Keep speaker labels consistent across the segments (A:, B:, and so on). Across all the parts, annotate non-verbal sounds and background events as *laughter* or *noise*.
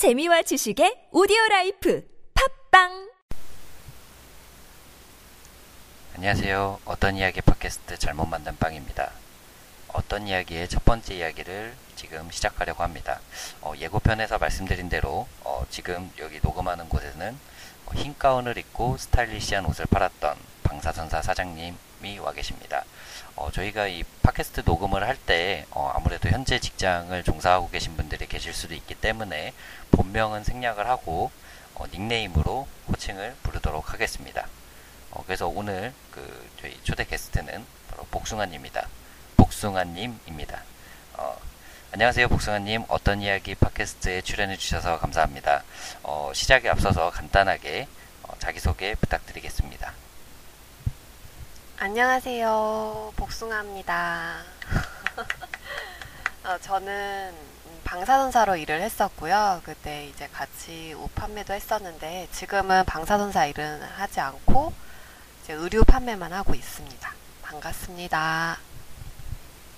A: 재미와 지식의 오디오 라이프 팟빵
B: 안녕하세요. 어떤 이야기 팟캐스트 잘못 만든 빵입니다. 어떤 이야기의 첫 번째 이야기를 지금 시작하려고 합니다. 어, 예고편에서 말씀드린 대로 어, 지금 여기 녹음하는 곳에는 어, 흰 가운을 입고 stylish한 옷을 팔았던 방사선사 사장님이 와 계십니다. 어, 저희가 이 팟캐스트 녹음을 할 때 어, 아무래도 현재 직장을 종사하고 계신 분들이 계실 수도 있기 때문에 본명은 생략을 하고 어, 닉네임으로 호칭을 부르도록 하겠습니다. 어, 그래서 오늘 그 저희 초대 게스트는 바로 복숭아님입니다. 복숭아님입니다. 어, 안녕하세요, 복숭아님. 어떤 이야기 팟캐스트에 출연해 주셔서 감사합니다. 어, 시작에 앞서서 간단하게 어, 자기소개 부탁드리겠습니다.
C: 안녕하세요. 복숭아입니다. *laughs* 어, 저는 방사선사로 일을 했었고요. 그때 이제 같이 옷 판매도 했었는데 지금은 방사선사 일은 하지 않고 이제 의류 판매만 하고 있습니다. 반갑습니다.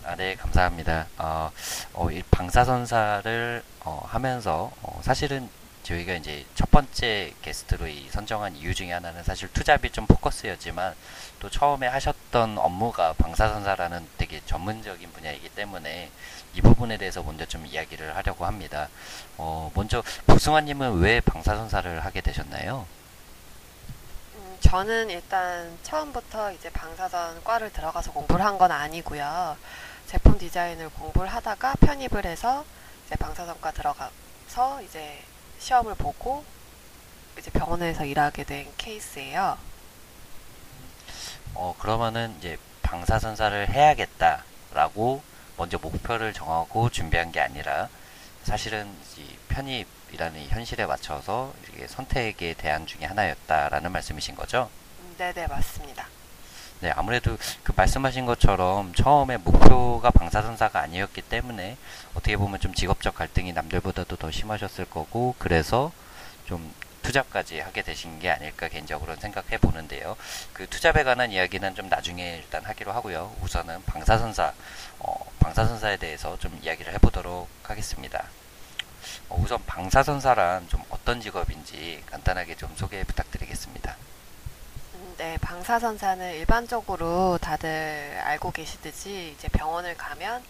B: 아, 네, 감사합니다. 어, 어, 이 방사선사를 어, 하면서 어, 사실은 저희가 이제 첫 번째 게스트로 이 선정한 이유 중에 하나는 사실 투잡이 좀 포커스였지만 또 처음에 하셨던 업무가 방사선사라는 되게 전문적인 분야이기 때문에 이 부분에 대해서 먼저 좀 이야기를 하려고 합니다. 어, 먼저 복숭아님은 왜 방사선사를 하게 되셨나요?
C: 음, 저는 일단 처음부터 이제 방사선 과를 들어가서 공부를 한 건 아니고요. 제품 디자인을 공부를 하다가 편입을 해서 이제 방사선과 들어가서 이제 시험을 보고 이제 병원에서 일하게 된 케이스예요.
B: 어, 그러면은 이제 방사선사를 해야겠다라고 먼저 목표를 정하고 준비한 게 아니라 사실은 이 편입이라는 이 현실에 맞춰서 이게 선택의 대안 중에 하나였다라는 말씀이신 거죠?
C: 음, 네네 맞습니다.
B: 네, 아무래도 그 말씀하신 것처럼 처음에 목표가 방사선사가 아니었기 때문에 어떻게 보면 좀 직업적 갈등이 남들보다도 더 심하셨을 거고 그래서 좀 투잡까지 하게 되신 게 아닐까 개인적으로는 생각해 보는데요. 그 투잡에 관한 이야기는 좀 나중에 일단 하기로 하고요. 우선은 방사선사, 어, 방사선사에 대해서 좀 이야기를 해보도록 하겠습니다. 어, 우선 방사선사란 좀 어떤 직업인지 간단하게 좀 소개 부탁드리겠습니다.
C: 음, 네, 방사선사는 일반적으로 다들 알고 계시듯이 이제 병원을 가면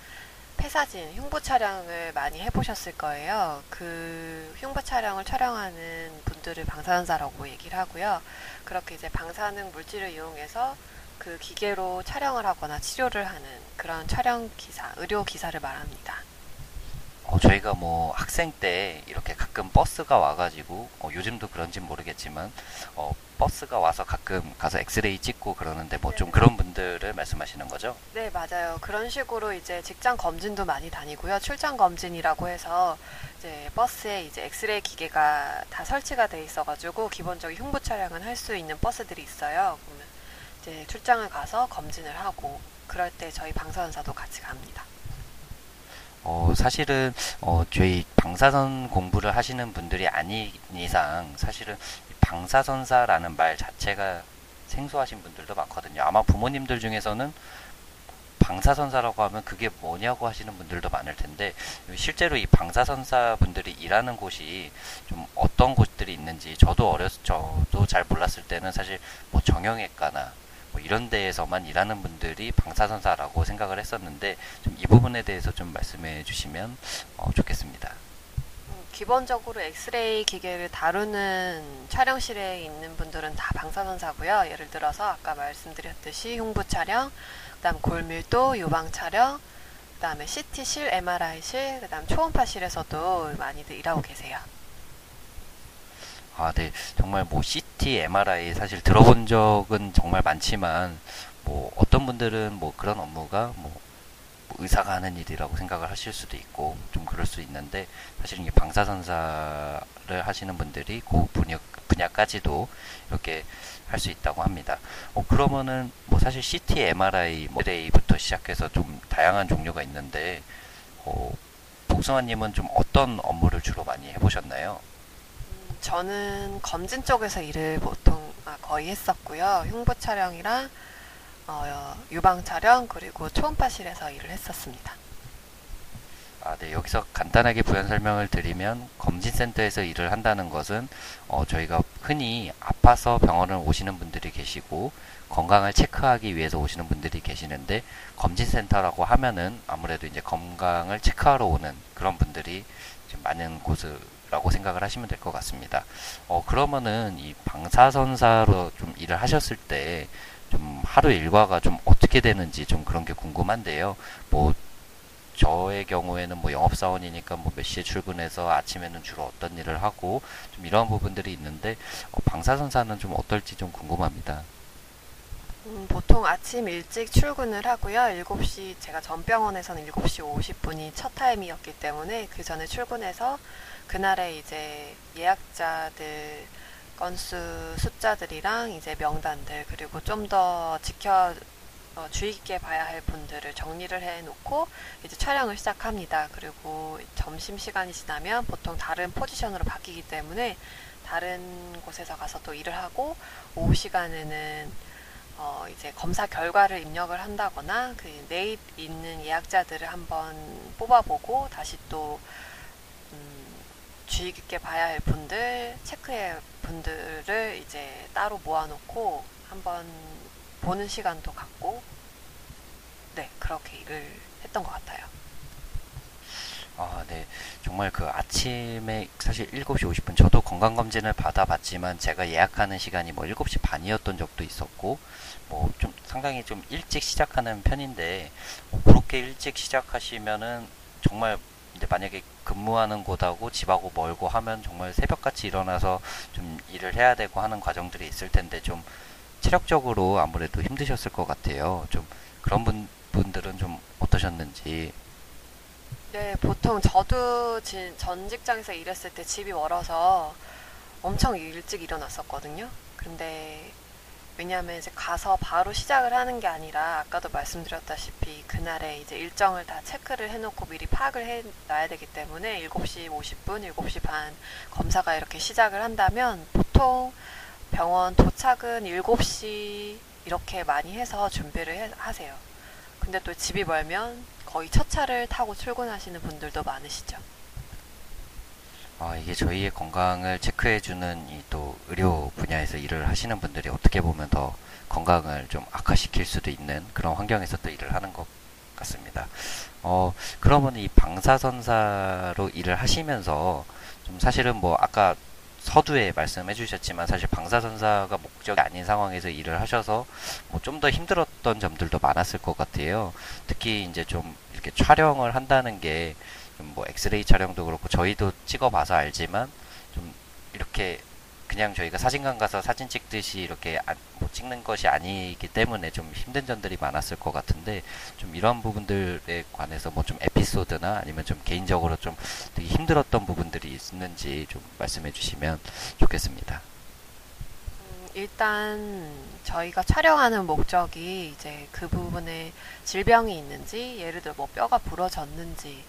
C: 폐사진, 흉부 촬영을 많이 해보셨을 거예요. 그 흉부 촬영을 촬영하는 분들을 방사선사라고 얘기를 하고요. 그렇게 이제 방사능 물질을 이용해서 그 기계로 촬영을 하거나 치료를 하는 그런 촬영 기사, 의료 기사를 말합니다.
B: 어, 저희가 뭐 학생 때 이렇게 가끔 버스가 와가지고 어, 요즘도 그런진 모르겠지만 어, 버스가 와서 가끔 가서 엑스레이 찍고 그러는데 뭐좀
C: 네.
B: 그런 분들을 말씀하시는 거죠?
C: 네, 맞아요. 그런 식으로 이제 직장 검진도 많이 다니고요. 출장 검진이라고 해서 이제 버스에 이제 엑스레이 기계가 다 설치가 돼 있어가지고 기본적인 흉부 촬영은 할 수 있는 버스들이 있어요. 그러면 이제 출장을 가서 검진을 하고 그럴 때 저희 방사선사도 같이 갑니다.
B: 어, 사실은 어, 저희 방사선 공부를 하시는 분들이 아닌 이상 사실은 이 방사선사라는 말 자체가 생소하신 분들도 많거든요. 아마 부모님들 중에서는 방사선사라고 하면 그게 뭐냐고 하시는 분들도 많을 텐데 실제로 이 방사선사 분들이 일하는 곳이 좀 어떤 곳들이 있는지 저도 어렸 저도 잘 몰랐을 때는 사실 뭐 정형외과나 뭐 이런 데에서만 일하는 분들이 방사선사라고 생각을 했었는데 좀 이 부분에 대해서 좀 말씀해 주시면 어, 좋겠습니다.
C: 음, 기본적으로 엑스레이 기계를 다루는 촬영실에 있는 분들은 다 방사선사고요. 예를 들어서 아까 말씀드렸듯이 흉부 촬영, 그다음 골밀도 유방 촬영, 그다음에 CT실, MRI실, 그다음 초음파실에서도 많이들 일하고 계세요.
B: 아, 네. 정말 뭐 CT, MRI 사실 들어본 적은 정말 많지만 뭐 어떤 분들은 뭐 그런 업무가 뭐, 뭐 의사가 하는 일이라고 생각을 하실 수도 있고 좀 그럴 수 있는데 사실 이게 방사선사를 하시는 분들이 그 분야, 분야까지도 이렇게 할 수 있다고 합니다. 어, 그러면은 뭐 사실 CT, MRI, 뭐 X레이부터 시작해서 좀 다양한 종류가 있는데 어, 복숭아님은 좀 어떤 업무를 주로 많이 해보셨나요?
C: 음, 저는 검진 쪽에서 일을 보통 아, 거의 했었고요. 흉부 촬영이랑 어, 유방 촬영 그리고 초음파실에서 일을 했었습니다.
B: 아, 네. 여기서 간단하게 부연 설명을 드리면 검진센터에서 일을 한다는 것은 어, 저희가 흔히 아파서 병원을 오시는 분들이 계시고 건강을 체크하기 위해서 오시는 분들이 계시는데 검진센터라고 하면은 아무래도 이제 건강을 체크하러 오는 그런 분들이 좀 많은 곳이라고 생각을 하시면 될 것 같습니다. 어, 그러면은 이 방사선사로 좀 일을 하셨을 때 좀 하루 일과가 좀 어떻게 되는지 좀 그런 게 궁금한데요. 뭐 저의 경우에는 뭐 영업사원이니까 뭐 몇 시에 출근해서 아침에는 주로 어떤 일을 하고 좀 이런 부분들이 있는데 어, 방사선사는 좀 어떨지 좀 궁금합니다.
C: 음, 보통 아침 일찍 출근을 하고요. 7시, 제가 전 병원에서는 7시 50분이 첫 타임이었기 때문에 그 전에 출근해서 그날에 이제 예약자들 건수 숫자들이랑 이제 명단들 그리고 좀 더 지켜 어, 주의 깊게 봐야 할 분들을 정리를 해 놓고 이제 촬영을 시작합니다. 그리고 점심 시간이 지나면 보통 다른 포지션으로 바뀌기 때문에 다른 곳에서 가서 또 일을 하고 오후 시간에는 어, 이제 검사 결과를 입력을 한다거나 그 내일 있는 예약자들을 한번 뽑아보고 다시 또 음, 주의 깊게 봐야 할 분들, 체크해 분들을 이제 따로 모아놓고 한번 보는 시간도 갖고 네 그렇게 일을 했던 것 같아요.
B: 아, 네. 정말 그 아침에 사실 7시 50분 저도 건강검진을 받아봤지만 제가 예약하는 시간이 뭐 7시 반이었던 적도 있었고 뭐 좀 상당히 좀 일찍 시작하는 편인데 뭐 그렇게 일찍 시작하시면은 정말 근데 만약에 근무하는 곳하고 집하고 멀고 하면 정말 새벽같이 일어나서 좀 일을 해야 되고 하는 과정들이 있을 텐데 좀 체력적으로 아무래도 힘드셨을 것 같아요. 좀 그런 분, 분들은 좀 어떠셨는지.
C: 네, 보통 저도 진- 전 직장에서 일했을 때 집이 멀어서 엄청 일찍 일어났었거든요. 근데 왜냐하면 이제 가서 바로 시작을 하는 게 아니라 아까도 말씀드렸다시피 그날에 이제 일정을 다 체크를 해놓고 미리 파악을 해 놔야 되기 때문에 7시 50분, 7시 반 검사가 이렇게 시작을 한다면 보통 병원 도착은 7시 이렇게 많이 해서 준비를 해- 하세요. 근데 또 집이 멀면 거의 첫 차를 타고 출근하시는 분들도 많으시죠.
B: 아, 이게 저희의 건강을 체크해주는 이 또 의료 분야에서 일을 하시는 분들이 어떻게 보면 더 건강을 좀 악화시킬 수도 있는 그런 환경에서 또 일을 하는 것 같습니다. 어, 그러면 이 방사선사로 일을 하시면서 좀 사실은 뭐 아까 서두에 말씀해 주셨지만 사실 방사선사가 목적이 아닌 상황에서 일을 하셔서 뭐 좀 더 힘들었던 점들도 많았을 것 같아요. 특히 이제 좀 이렇게 촬영을 한다는 게좀뭐 엑스레이 촬영도 그렇고 저희도 찍어봐서 알지만 좀 이렇게 그냥 저희가 사진관 가서 사진 찍듯이 이렇게 안- 뭐 찍는 것이 아니기 때문에 좀 힘든 점들이 많았을 것 같은데 좀 이런 부분들에 관해서 뭐 좀 에피소드나 아니면 좀 개인적으로 좀 되게 힘들었던 부분들이 있는지 좀 말씀해 주시면 좋겠습니다.
C: 음, 일단 저희가 촬영하는 목적이 이제 그 부분에 질병이 있는지 예를 들어 뭐 뼈가 부러졌는지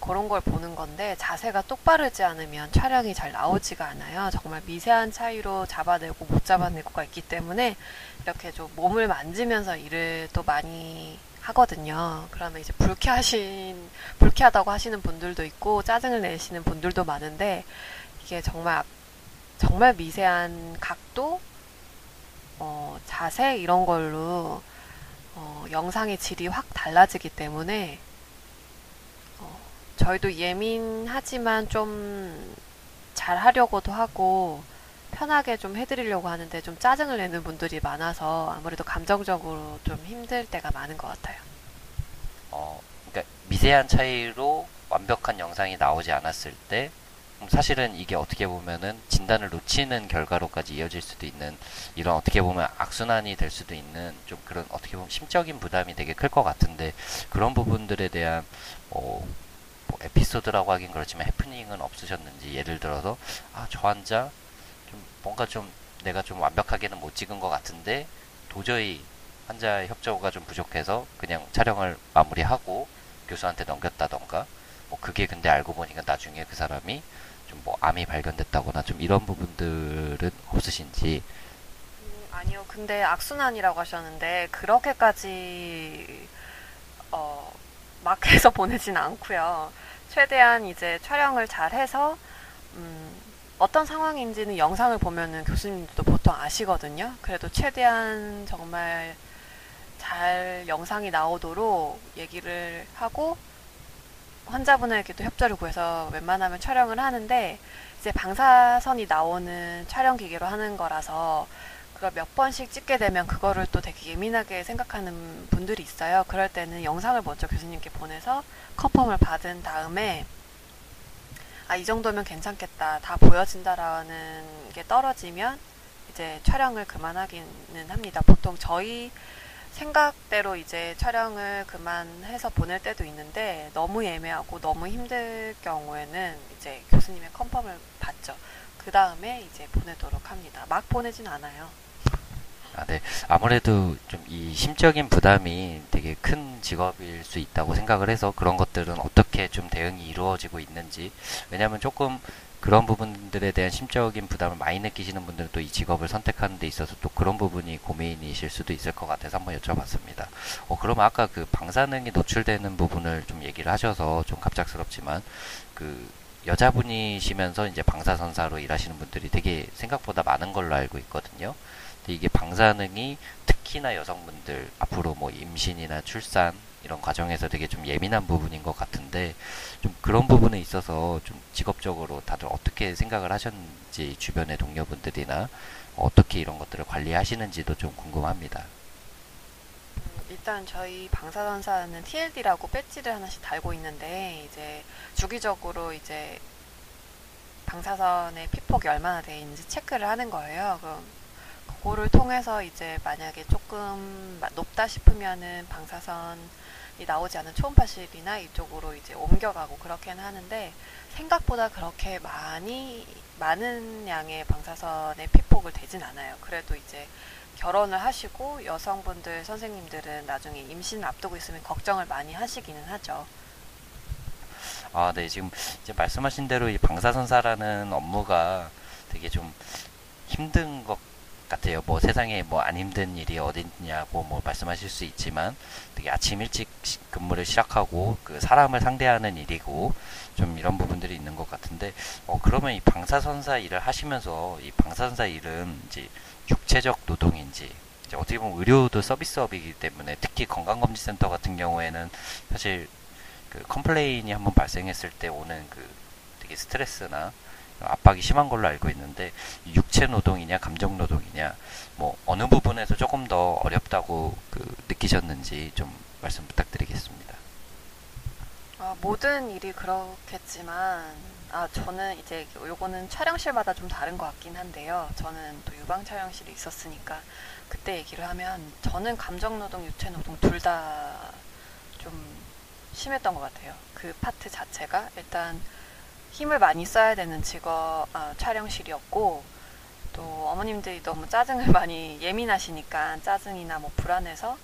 C: 그런 걸 보는 건데 자세가 똑바르지 않으면 촬영이 잘 나오지가 않아요. 정말 미세한 차이로 잡아내고 못 잡아내고가 있기 때문에 이렇게 좀 몸을 만지면서 일을 또 많이 하거든요. 그러면 이제 불쾌하신 불쾌하다고 하시는 분들도 있고 짜증을 내시는 분들도 많은데 이게 정말 정말 미세한 각도, 어, 자세 이런 걸로 어, 영상의 질이 확 달라지기 때문에 어, 저희도 예민하지만 좀 잘하려고도 하고 편하게 좀 해드리려고 하는데 좀 짜증을 내는 분들이 많아서 아무래도 감정적으로 좀 힘들 때가 많은 것 같아요.
B: 어, 그러니까 미세한 차이로 완벽한 영상이 나오지 않았을 때 음, 사실은 이게 어떻게 보면은 진단을 놓치는 결과로까지 이어질 수도 있는 이런 어떻게 보면 악순환이 될 수도 있는 좀 그런 어떻게 보면 심적인 부담이 되게 클 것 같은데 그런 부분들에 대한 어, 뭐 에피소드라고 하긴 그렇지만 해프닝은 없으셨는지 예를 들어서 아 저 환자 좀 뭔가 좀 내가 좀 완벽하게는 못 찍은 것 같은데 도저히 환자의 협조가 좀 부족해서 그냥 촬영을 마무리하고 교수한테 넘겼다던가 뭐 그게 근데 알고 보니까 나중에 그 사람이 좀 뭐 암이 발견됐다거나 좀 이런 부분들은 없으신지
C: 음, 아니요. 근데 악순환이라고 하셨는데 그렇게까지 어, 막 해서 *laughs* 보내진 않고요. 최대한 이제 촬영을 잘 해서 음, 어떤 상황인지는 영상을 보면은 교수님들도 보통 아시거든요. 그래도 최대한 정말 잘 영상이 나오도록 얘기를 하고 환자분에게도 협조를 구해서 웬만하면 촬영을 하는데 이제 방사선이 나오는 촬영 기계로 하는 거라서 그걸 몇 번씩 찍게 되면 그거를 또 되게 예민하게 생각하는 분들이 있어요. 그럴 때는 영상을 먼저 교수님께 보내서 컨펌을 받은 다음에 아, 이 정도면 괜찮겠다. 다 보여진다라는 게 떨어지면 이제 촬영을 그만하기는 합니다. 보통 저희 생각대로 이제 촬영을 그만해서 보낼 때도 있는데 너무 애매하고 너무 힘들 경우에는 이제 교수님의 컨펌을 받죠. 그 다음에 이제 보내도록 합니다. 막 보내진 않아요.
B: 아, 네. 아무래도 좀 이 심적인 부담이 되게 큰 직업일 수 있다고 생각을 해서 그런 것들은 어떻게 좀 대응이 이루어지고 있는지. 왜냐하면 조금 그런 부분들에 대한 심적인 부담을 많이 느끼시는 분들은 또 이 직업을 선택하는 데 있어서 또 그런 부분이 고민이실 수도 있을 것 같아서 한번 여쭤봤습니다. 어, 그러면 아까 그 방사능이 노출되는 부분을 좀 얘기를 하셔서 좀 갑작스럽지만 그 여자분이시면서 이제 방사선사로 일하시는 분들이 되게 생각보다 많은 걸로 알고 있거든요. 이게 방사능이 특히나 여성분들 앞으로 뭐 임신이나 출산 이런 과정에서 되게 좀 예민한 부분인 것 같은데 좀 그런 부분에 있어서 좀 직업적으로 다들 어떻게 생각을 하셨는지 주변의 동료분들이나 어떻게 이런 것들을 관리하시는지도 좀 궁금합니다.
C: 음, 일단 저희 방사선사는 TLD라고 배지를 하나씩 달고 있는데 이제 주기적으로 이제 방사선의 피폭이 얼마나 돼 있는지 체크를 하는 거예요. 그럼 그거를 통해서 이제 만약에 조금 높다 싶으면은 방사선이 나오지 않은 초음파실이나 이쪽으로 이제 옮겨가고 그렇게는 하는데 생각보다 그렇게 많이 많은 양의 방사선의 피폭을 대진 않아요. 그래도 이제 결혼을 하시고 여성분들 선생님들은 나중에 임신 앞두고 있으면 걱정을 많이 하시기는 하죠.
B: 아, 네. 지금 이제 말씀하신 대로 이 방사선사라는 업무가 되게 좀 힘든 것 같아요. 뭐 세상에 뭐 안 힘든 일이 어딨냐고 뭐 말씀하실 수 있지만 되게 아침 일찍 근무를 시작하고 그 사람을 상대하는 일이고 좀 이런 부분들이 있는 것 같은데 어 그러면 이 방사선사 일을 하시면서 이 방사선사 일은 이제 육체적 노동인지 이제 어떻게 보면 의료도 서비스업이기 때문에 특히 건강검진센터 같은 경우에는 사실 그 complain이 한번 발생했을 때 오는 그 되게 스트레스나 압박이 심한 걸로 알고 있는데 육체 노동이냐 감정 노동이냐 뭐 어느 부분에서 조금 더 어렵다고 그 느끼셨는지 좀 말씀 부탁드리겠습니다.
C: 아, 모든 일이 그렇겠지만 아 저는 이제 요거는 촬영실마다 좀 다른 것 같긴 한데요. 저는 또 유방 촬영실이 있었으니까 그때 얘기를 하면 저는 감정 노동, 육체 노동 둘 다 좀 심했던 것 같아요. 그 파트 자체가 일단 힘을 많이 써야 되는 직업 아, 촬영실이었고 또 어머님들이 너무 짜증을 *laughs* 많이 예민하시니까 짜증이나 뭐 불안해서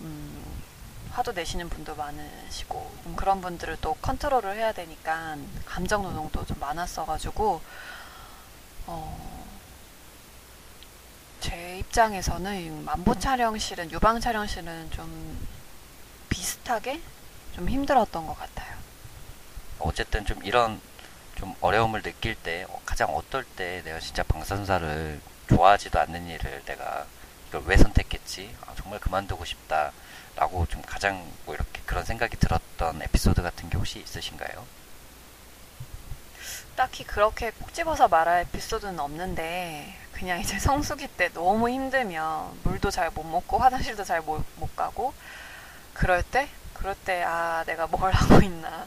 C: 음, 화도 내시는 분도 많으시고 음, 그런 분들을 또 컨트롤을 해야 되니까 감정 노동도 좀 많았어가지고 어, 제 입장에서는 만보 촬영실은 유방 촬영실은 좀 비슷하게 좀 힘들었던 것 같아요.
B: 어쨌든 좀 이런 좀 어려움을 느낄 때 어, 가장 어떨 때 내가 진짜 방사선사를 좋아하지도 않는 일을 내가 이걸 왜 선택했지? 아, 정말 그만두고 싶다 라고 좀 가장 뭐 이렇게 그런 생각이 들었던 에피소드 같은 게 혹시 있으신가요?
C: 딱히 그렇게 꼭 집어서 말할 에피소드는 없는데 그냥 이제 *laughs* 성수기 때 너무 힘들면 물도 잘 못 먹고 화장실도 잘 못 가고 그럴 때 그럴 때 아 내가 뭘 *laughs* 하고 있나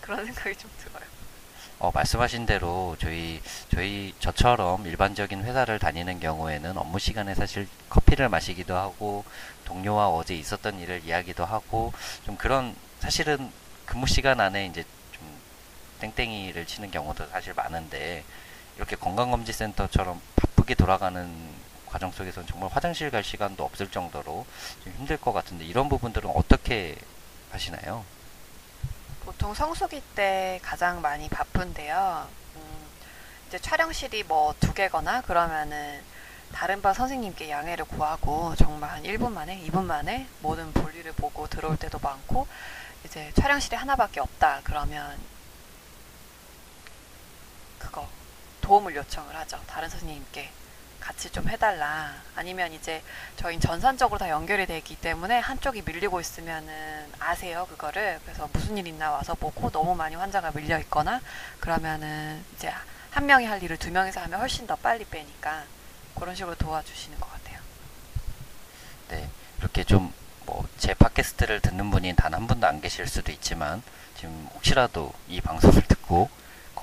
C: 그런 생각이 좀 들어요.
B: 어, 말씀하신 대로 저희 저희 저처럼 일반적인 회사를 다니는 경우에는 업무 시간에 사실 커피를 마시기도 하고 동료와 어제 있었던 일을 이야기도 하고 좀 그런 사실은 근무 시간 안에 이제 좀 땡땡이를 치는 경우도 사실 많은데 이렇게 건강검진센터처럼 바쁘게 돌아가는 과정 속에서는 정말 화장실 갈 시간도 없을 정도로 좀 힘들 것 같은데 이런 부분들은 어떻게 하시나요?
C: 보통 성수기 때 가장 많이 바쁜데요. 음, 이제 촬영실이 뭐 두 개거나 그러면은 다른 반 선생님께 양해를 구하고 정말 한 1분 만에, 2분 만에 모든 볼일을 보고 들어올 때도 많고 이제 촬영실이 하나밖에 없다. 그러면 그거 도움을 요청을 하죠. 다른 선생님께 같이 좀 해달라. 아니면 이제 저희 전산적으로 다 연결이 되기 때문에 한쪽이 밀리고 있으면은 아세요 그거를. 그래서 무슨 일 있나 와서 보고 너무 많이 환자가 밀려 있거나 그러면은 이제 한 명이 할 일을 두 명이서 하면 훨씬 더 빨리 빼니까 그런 식으로 도와주시는 것 같아요.
B: 네, 이렇게 좀 뭐 제 팟캐스트를 듣는 분이 단 한 분도 안 계실 수도 있지만 지금 혹시라도 이 방송을 듣고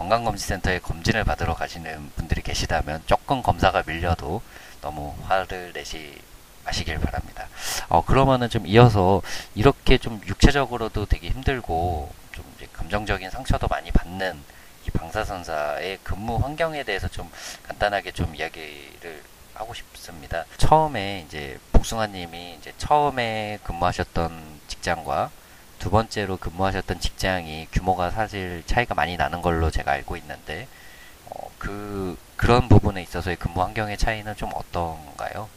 B: 건강검진센터에 검진을 받으러 가시는 분들이 계시다면 조금 검사가 밀려도 너무 화를 내시 마시길 바랍니다. 어, 그러면은 좀 이어서 이렇게 좀 육체적으로도 되게 힘들고 좀 감정적인 상처도 많이 받는 이 방사선사의 근무 환경에 대해서 좀 간단하게 좀 이야기를 하고 싶습니다. 처음에 이제 복숭아님이 이제 처음에 근무하셨던 직장과 두 번째로 근무하셨던 직장이 규모가 사실 차이가 많이 나는 걸로 제가 알고 있는데 어, 그 그런 부분에 있어서의 근무 환경의 차이는 좀 어떤가요?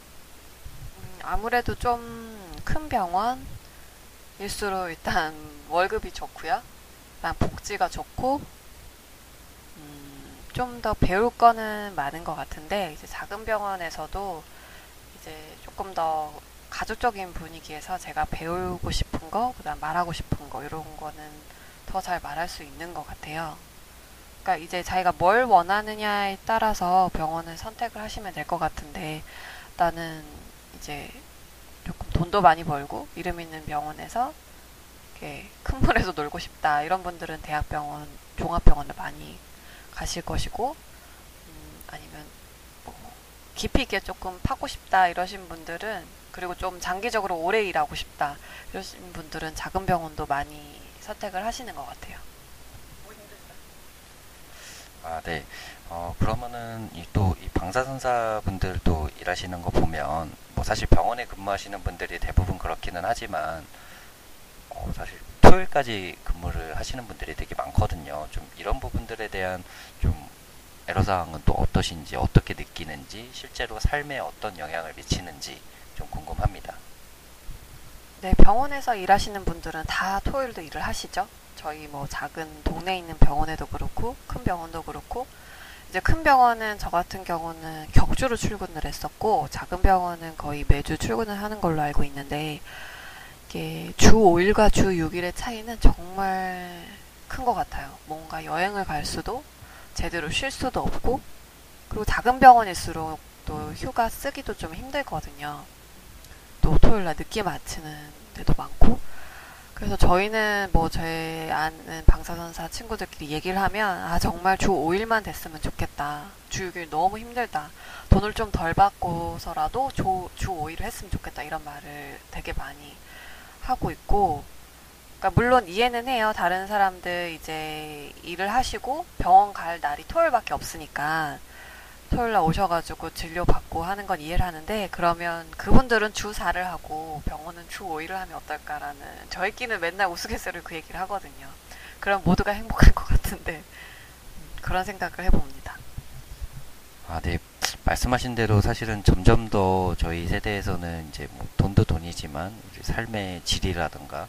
C: 음, 아무래도 좀 큰 병원일수록 일단 월급이 좋고요. 복지가 좋고 음, 좀 더 배울 거는 많은 것 같은데 이제 작은 병원에서도 이제 조금 더 가족적인 분위기에서 제가 배우고 싶은 거, 그다음 말하고 싶은 거 이런 거는 더 잘 말할 수 있는 것 같아요. 그러니까 이제 자기가 뭘 원하느냐에 따라서 병원을 선택을 하시면 될 것 같은데 나는 이제 조금 돈도 많이 벌고 이름 있는 병원에서 이렇게 큰 물에서 *laughs* 놀고 싶다 이런 분들은 대학병원, 종합병원을 많이 가실 것이고 음, 아니면 뭐 깊이 있게 조금 파고 싶다 이러신 분들은 그리고 좀 장기적으로 오래 일하고 싶다 이러신 분들은 작은 병원도 많이 선택을 하시는 것 같아요.
B: 아, 네. 어, 그러면은 이또이 방사선사 분들도 일하시는 거 보면 뭐 사실 병원에 근무하시는 분들이 대부분 그렇기는 하지만 어, 사실 토요일까지 근무를 하시는 분들이 되게 많거든요. 좀 이런 부분들에 대한 좀 애로사항은 또 어떠신지 어떻게 느끼는지 실제로 삶에 어떤 영향을 미치는지 좀 궁금합니다.
C: 네, 병원에서 일하시는 분들은 다 토요일도 일을 하시죠. 저희 뭐 작은 동네에 있는 병원에도 그렇고 큰 병원도 그렇고 이제 큰 병원은 저 같은 경우는 격주로 출근을 했었고 작은 병원은 거의 매주 출근을 하는 걸로 알고 있는데 이게 주 5일과 주 6일의 차이는 정말 큰 것 같아요. 뭔가 여행을 갈 수도 제대로 쉴 수도 없고 그리고 작은 병원일수록 또 휴가 쓰기도 좀 힘들거든요. 또 토요일 날 늦게 마치는 데도 많고 그래서 저희는 뭐 저희 아는 방사선사 친구들끼리 얘기를 하면 아 정말 주 5일만 됐으면 좋겠다. 주 6일 너무 힘들다. 돈을 좀 덜 받고서라도 주, 주 5일을 했으면 좋겠다. 이런 말을 되게 많이 하고 있고 그러니까 물론 이해는 해요. 다른 사람들 이제 일을 하시고 병원 갈 날이 토요일밖에 없으니까 토요일 날 오셔가지고 진료 받고 하는 건 이해를 하는데 그러면 그분들은 주 4를 하고 병원은 주 5일을 하면 어떨까라는 저희끼는 맨날 우스갯소리로 그 얘기를 하거든요. 그럼 모두가 행복할 것 같은데 음, 그런 생각을 해봅니다.
B: 아, 네. 말씀하신 대로 사실은 점점 더 저희 세대에서는 이제 뭐 돈도 돈이지만 삶의 질이라든가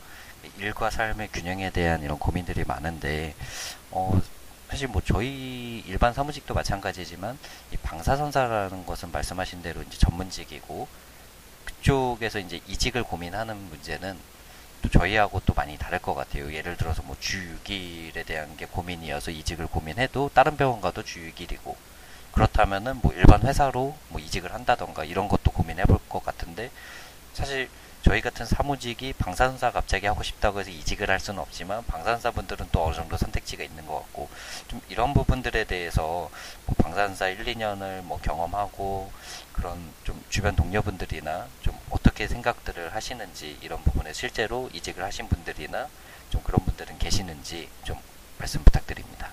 B: 일과 삶의 균형에 대한 이런 고민들이 많은데 어 사실 뭐 저희 일반 사무직도 마찬가지지만 이 방사선사라는 것은 말씀하신 대로 이제 전문직이고 그쪽에서 이제 이직을 고민하는 문제는 또 저희하고 또 많이 다를 것 같아요. 예를 들어서 뭐 주 6일에 대한 게 고민이어서 이직을 고민해도 다른 병원 가도 주 6일이고 그렇다면은 뭐 일반 회사로 뭐 이직을 한다던가 이런 것도 고민해 볼 것 같은데 사실 저희 같은 사무직이 방사선사 갑자기 하고 싶다고 해서 이직을 할 수는 없지만 방사선사 분들은 또 어느 정도 선택지가 있는 것 같고 좀 이런 부분들에 대해서 뭐 방사선사 1, 2년을 뭐 경험하고 그런 좀 주변 동료분들이나 좀 어떻게 생각들을 하시는지 이런 부분에 실제로 이직을 하신 분들이나 좀 그런 분들은 계시는지 좀 말씀 부탁드립니다.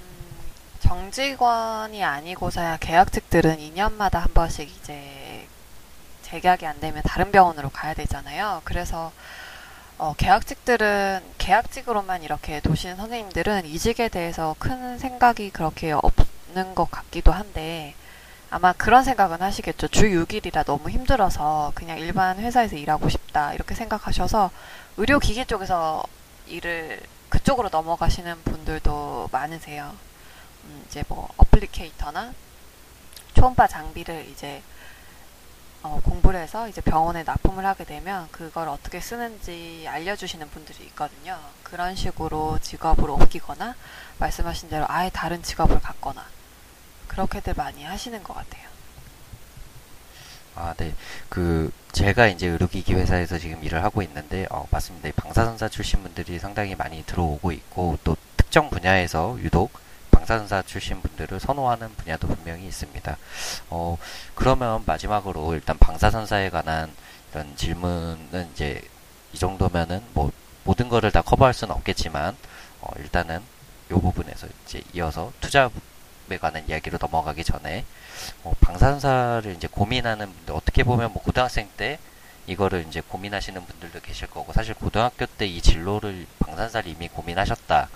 C: 음, 정직원이 아니고서야 계약직들은 2년마다 한 번씩 이제 재계약이 안 되면 다른 병원으로 가야 되잖아요. 그래서 어, 계약직들은 계약직으로만 이렇게 도시는 선생님들은 이직에 대해서 큰 생각이 그렇게 없는 것 같기도 한데 아마 그런 생각은 하시겠죠. 주 6일이라 너무 힘들어서 그냥 일반 회사에서 일하고 싶다. 이렇게 생각하셔서 의료기기 쪽에서 일을 그쪽으로 넘어가시는 분들도 많으세요. 음, 이제 뭐 어플리케이터나 초음파 장비를 이제 어, 공부를 해서 이제 병원에 납품을 하게 되면 그걸 어떻게 쓰는지 알려주시는 분들이 있거든요. 그런 식으로 직업을 옮기거나 말씀하신 대로 아예 다른 직업을 갖거나 그렇게들 많이 하시는 것 같아요.
B: 아, 네. 그 제가 이제 의료기기 회사에서 지금 일을 하고 있는데 어, 맞습니다. 이 방사선사 출신 분들이 상당히 많이 들어오고 있고 또 특정 분야에서 유독 방사선사 출신 분들을 선호하는 분야도 분명히 있습니다. 어, 그러면 마지막으로 일단 방사선사에 관한 이런 질문은 이제 이 정도면은 뭐 모든 거를 다 커버할 수는 없겠지만 어, 일단은 이 부분에서 이제 이어서 투자에 관한 이야기로 넘어가기 전에 어, 방사선사를 이제 고민하는 분들 어떻게 보면 뭐 고등학생 때 이거를 이제 고민하시는 분들도 계실 거고 사실 고등학교 때 이 진로를 방사선사를 이미 고민하셨다.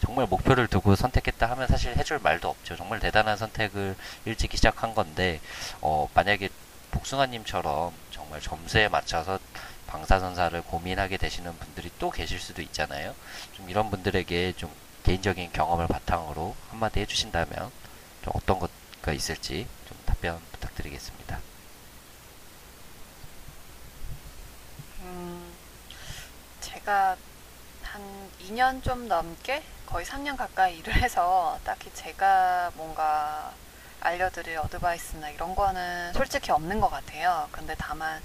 B: 정말 목표를 두고 선택했다 하면 사실 해줄 말도 없죠. 정말 대단한 선택을 일찍 시작한 건데, 어, 만약에 복숭아님처럼 정말 점수에 맞춰서 방사선사를 고민하게 되시는 분들이 또 계실 수도 있잖아요. 좀 이런 분들에게 좀 개인적인 경험을 바탕으로 한마디 해주신다면 좀 어떤 것가 있을지 좀 답변 부탁드리겠습니다.
C: 음, 제가 한 2년 좀 넘게 거의 3년 가까이 일을 해서 딱히 제가 뭔가 알려드릴 어드바이스나 이런 거는 솔직히 없는 것 같아요. 근데 다만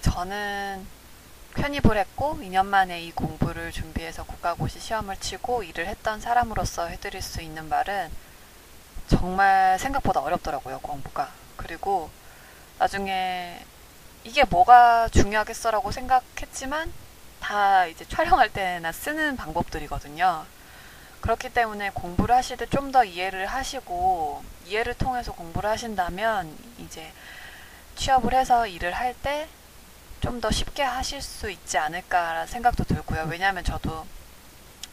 C: 저는 편입을 했고 2년 만에 이 공부를 준비해서 국가고시 시험을 치고 일을 했던 사람으로서 해드릴 수 있는 말은 정말 생각보다 어렵더라고요, 공부가. 그리고 나중에 이게 뭐가 중요하겠어라고 생각했지만 다 이제 촬영할 때나 쓰는 방법들이거든요. 그렇기 때문에 공부를 하실 때 좀 더 이해를 하시고 이해를 통해서 공부를 하신다면 이제 취업을 해서 일을 할 때 좀 더 쉽게 하실 수 있지 않을까라는 생각도 들고요. 왜냐하면 저도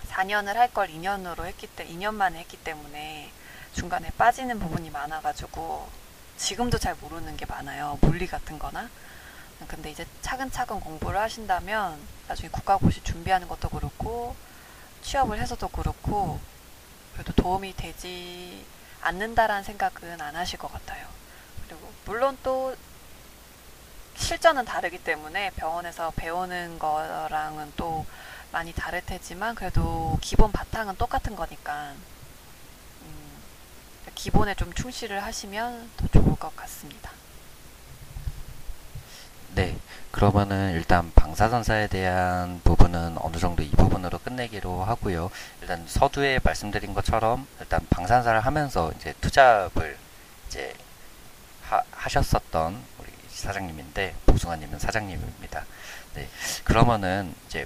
C: 4년을 할 걸 2년으로 했기 때 2년 만에 했기 때문에 중간에 빠지는 부분이 많아가지고 지금도 잘 모르는 게 많아요. 물리 같은 거나. 근데 이제 차근차근 공부를 하신다면 나중에 국가고시 준비하는 것도 그렇고 취업을 해서도 그렇고 그래도 도움이 되지 않는다라는 생각은 안 하실 것 같아요. 그리고 물론 또 실전은 다르기 때문에 병원에서 배우는 거랑은 또 많이 다를 테지만 그래도 기본 바탕은 똑같은 거니까 음, 기본에 좀 충실을 하시면 더 좋을 것 같습니다.
B: 네. 그러면은 일단 방사선사에 대한 부분은 어느 정도 이 부분으로 끝내기로 하고요. 일단 서두에 말씀드린 것처럼 일단 방사선사를 하면서 이제 투잡을 이제 하, 하셨었던 우리 사장님인데 복숭아님은 사장님입니다. 네. 그러면은 이제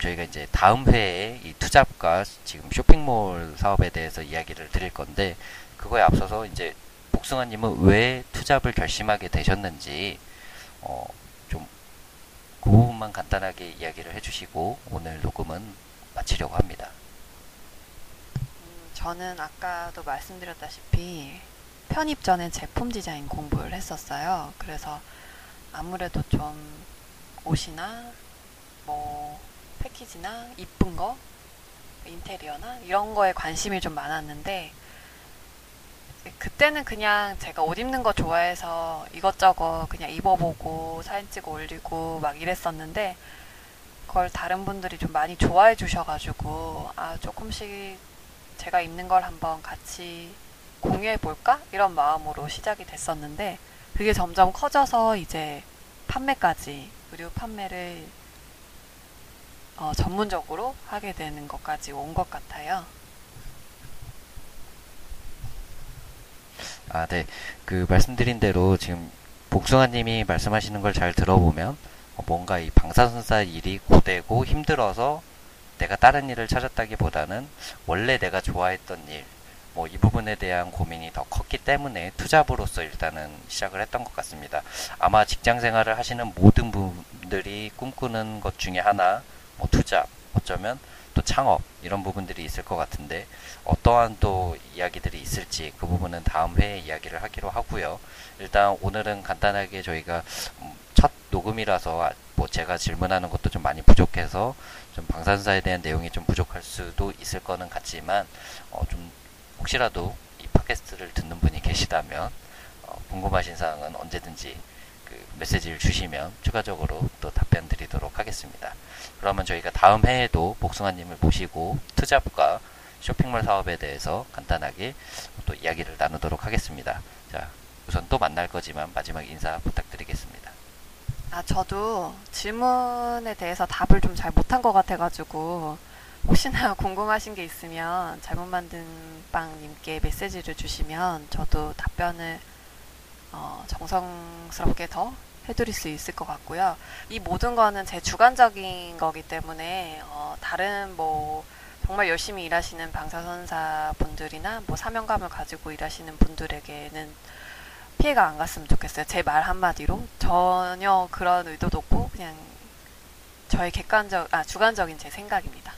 B: 저희가 이제 다음 회에 이 투잡과 지금 쇼핑몰 사업에 대해서 이야기를 드릴 건데 그거에 앞서서 이제 복숭아님은 왜 투잡을 결심하게 되셨는지 어, 그 부분만 간단하게 이야기를 해주시고 오늘 녹음은 마치려고 합니다.
C: 음, 저는 아까도 말씀드렸다시피 편입 전에 제품 디자인 공부를 했었어요. 그래서 아무래도 좀 옷이나 뭐 패키지나 이쁜 거, 인테리어나 이런 거에 관심이 좀 많았는데 그때는 그냥 제가 옷 입는 거 좋아해서 이것저것 그냥 입어보고 사진 찍어 올리고 막 이랬었는데 그걸 다른 분들이 좀 많이 좋아해 주셔가지고 아 조금씩 제가 입는 걸 한번 같이 공유해 볼까 이런 마음으로 시작이 됐었는데 그게 점점 커져서 이제 판매까지 의류 판매를 어, 전문적으로 하게 되는 것까지 온 것 같아요.
B: 아, 네. 그 말씀드린 대로 지금 복숭아님이 말씀하시는 걸 잘 들어보면 어, 뭔가 이 방사선사 일이 고되고 힘들어서 내가 다른 일을 찾았다기보다는 원래 내가 좋아했던 일, 뭐 이 부분에 대한 고민이 더 컸기 때문에 투잡으로서 일단은 시작을 했던 것 같습니다. 아마 직장 생활을 하시는 모든 분들이 꿈꾸는 것 중에 하나, 뭐 투잡, 어쩌면 또 창업 이런 부분들이 있을 것 같은데 어떠한 또 이야기들이 있을지 그 부분은 다음 회에 이야기를 하기로 하고요. 일단 오늘은 간단하게 저희가 음, 첫 녹음이라서 아- 뭐 제가 질문하는 것도 좀 많이 부족해서 좀 방산사에 대한 내용이 좀 부족할 수도 있을 거는 같지만 어, 좀 혹시라도 이 팟캐스트를 듣는 분이 계시다면 어, 궁금하신 사항은 언제든지 그 메시지를 주시면 추가적으로 또 답변 드리도록 하겠습니다. 그러면 저희가 다음 해에도 복숭아님을 모시고 투잡과 쇼핑몰 사업에 대해서 간단하게 또 이야기를 나누도록 하겠습니다. 자, 우선 또 만날 거지만 마지막 인사 부탁드리겠습니다.
C: 아, 저도 질문에 대해서 답을 좀 잘 못한 것 같아가지고, 혹시나 *laughs* 궁금하신 게 있으면 잘못 만든 빵님께 메시지를 주시면 저도 답변을 어, 정성스럽게 더 해드릴 수 있을 것 같고요. 이 모든 거는 제 주관적인 거기 때문에 어, 다른 뭐 정말 열심히 일하시는 방사선사 분들이나 뭐 사명감을 가지고 일하시는 분들에게는 피해가 안 갔으면 좋겠어요. 제 말 한마디로 전혀 그런 의도도 없고 그냥 저의 객관적 아 주관적인 제 생각입니다.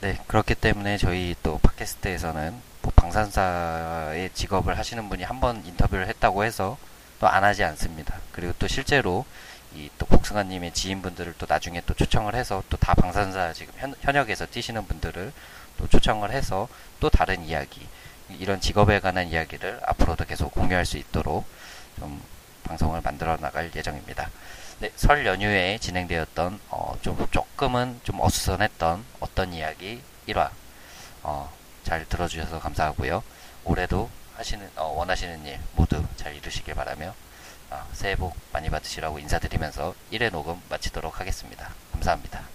B: 네, 그렇기 때문에 저희 또 팟캐스트에서는 뭐 방산사의 직업을 하시는 분이 한 번 인터뷰를 했다고 해서 또 안 하지 않습니다. 그리고 또 실제로 이 또 복승아님의 지인분들을 또 나중에 또 초청을 해서 또 다 방산사 지금 현, 현역에서 뛰시는 분들을 또 초청을 해서 또 다른 이야기, 이런 직업에 관한 이야기를 앞으로도 계속 공유할 수 있도록 좀 방송을 만들어 나갈 예정입니다. 네, 설 연휴에 진행되었던 어, 좀 조금은 좀 어수선했던 어떤 이야기 1화 어, 잘 들어주셔서 감사하고요. 올해도 하시는 어, 원하시는 일 모두 잘 이루시길 바라며 어, 새해 복 많이 받으시라고 인사드리면서 1회 녹음 마치도록 하겠습니다. 감사합니다.